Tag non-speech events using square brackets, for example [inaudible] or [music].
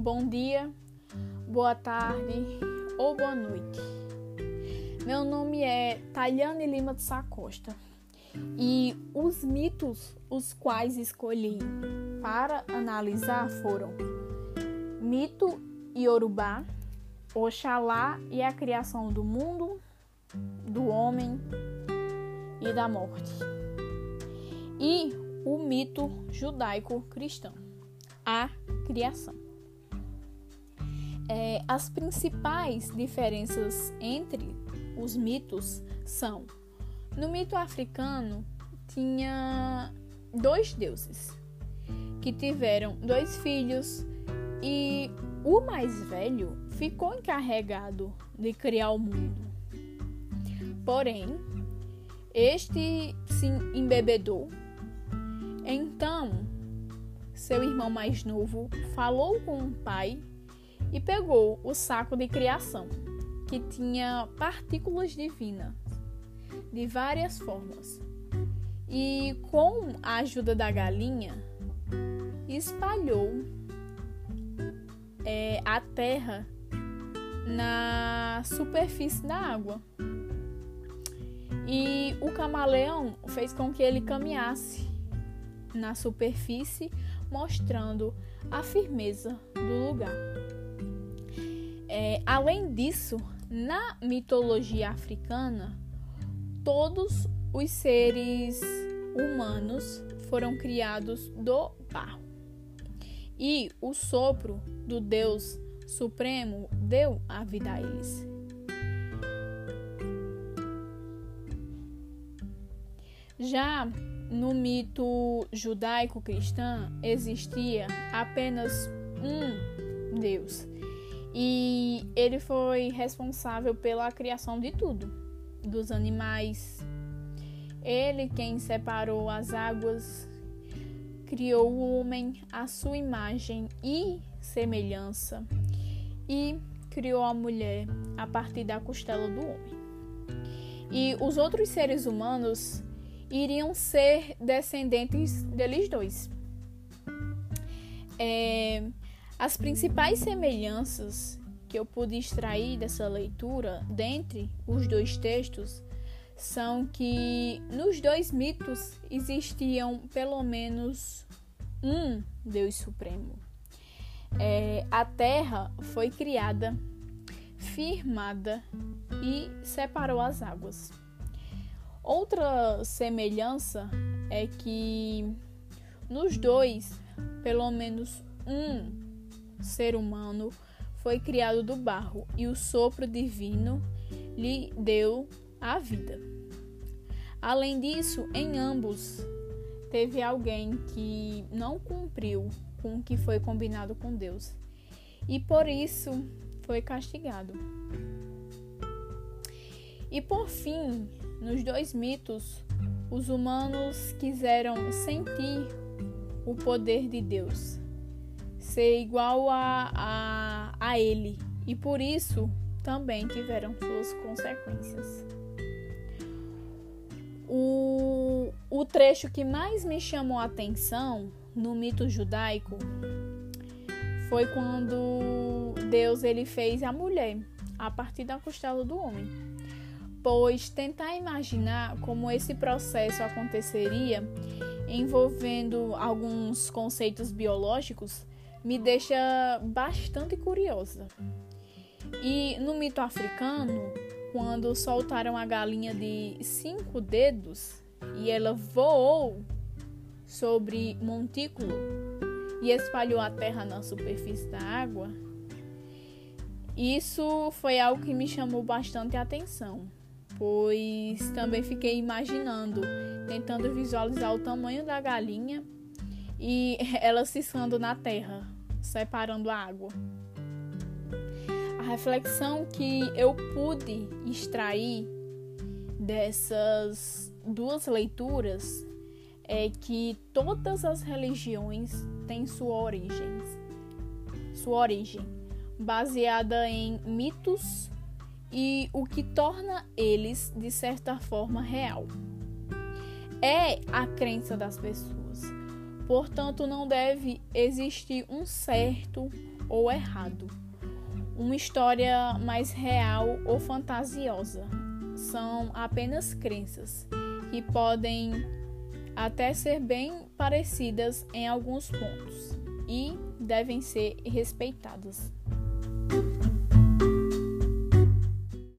bom dia, boa tarde ou boa noite. Meu nome é Tayane Lima de Sacosta e os mitos os quais escolhi para analisar foram mito Yorubá, Oxalá e a criação do mundo, do homem e da morte. E o mito judaico-cristão, a criação. É, as principais diferenças entre os mitos são: no mito africano tinha dois deuses que tiveram dois filhos e o mais velho ficou encarregado de criar o mundo. Porém, este se embebedou. Então, seu irmão mais novo falou com o pai e pegou o saco de criação, que tinha partículas divinas de várias formas, e com a ajuda da galinha espalhou é, a terra na superfície da água. E o camaleão fez com que ele caminhasse na superfície, mostrando a firmeza do lugar. É, além disso, na mitologia africana, todos os seres humanos foram criados do barro. E o sopro do Deus Supremo deu a vida a eles. Já no mito judaico-cristão existia apenas um Deus e ele foi responsável pela criação de tudo, dos animais. Ele quem separou as águas, criou o homem à sua imagem e semelhança e criou a mulher a partir da costela do homem. E os outros seres humanos iriam ser descendentes deles dois. É, as principais semelhanças que eu pude extrair dessa leitura, dentre os dois textos, são que nos dois mitos existiam pelo menos um Deus Supremo. É, a terra foi criada, firmada e separou as águas. Outra semelhança é que nos dois, pelo menos um ser humano foi criado do barro e o sopro divino lhe deu a vida. Além disso, em ambos teve alguém que não cumpriu com o que foi combinado com Deus e por isso foi castigado. E por fim, nos dois mitos, os humanos quiseram sentir o poder de Deus, ser igual a, a, a Ele, e por isso também tiveram suas consequências. O, o trecho que mais me chamou a atenção no mito judaico foi quando Deus ele fez a mulher a partir da costela do homem pois tentar imaginar como esse processo aconteceria envolvendo alguns conceitos biológicos me deixa bastante curiosa. E no mito africano, quando soltaram a galinha de cinco dedos e ela voou sobre montículo e espalhou a terra na superfície da água, isso foi algo que me chamou bastante atenção pois também fiquei imaginando, tentando visualizar o tamanho da galinha e [laughs] ela ciscando na terra, separando a água. A reflexão que eu pude extrair dessas duas leituras é que todas as religiões têm sua origem, sua origem baseada em mitos e o que torna eles, de certa forma, real. É a crença das pessoas. Portanto, não deve existir um certo ou errado. Uma história mais real ou fantasiosa. São apenas crenças que podem até ser bem parecidas em alguns pontos e devem ser respeitadas.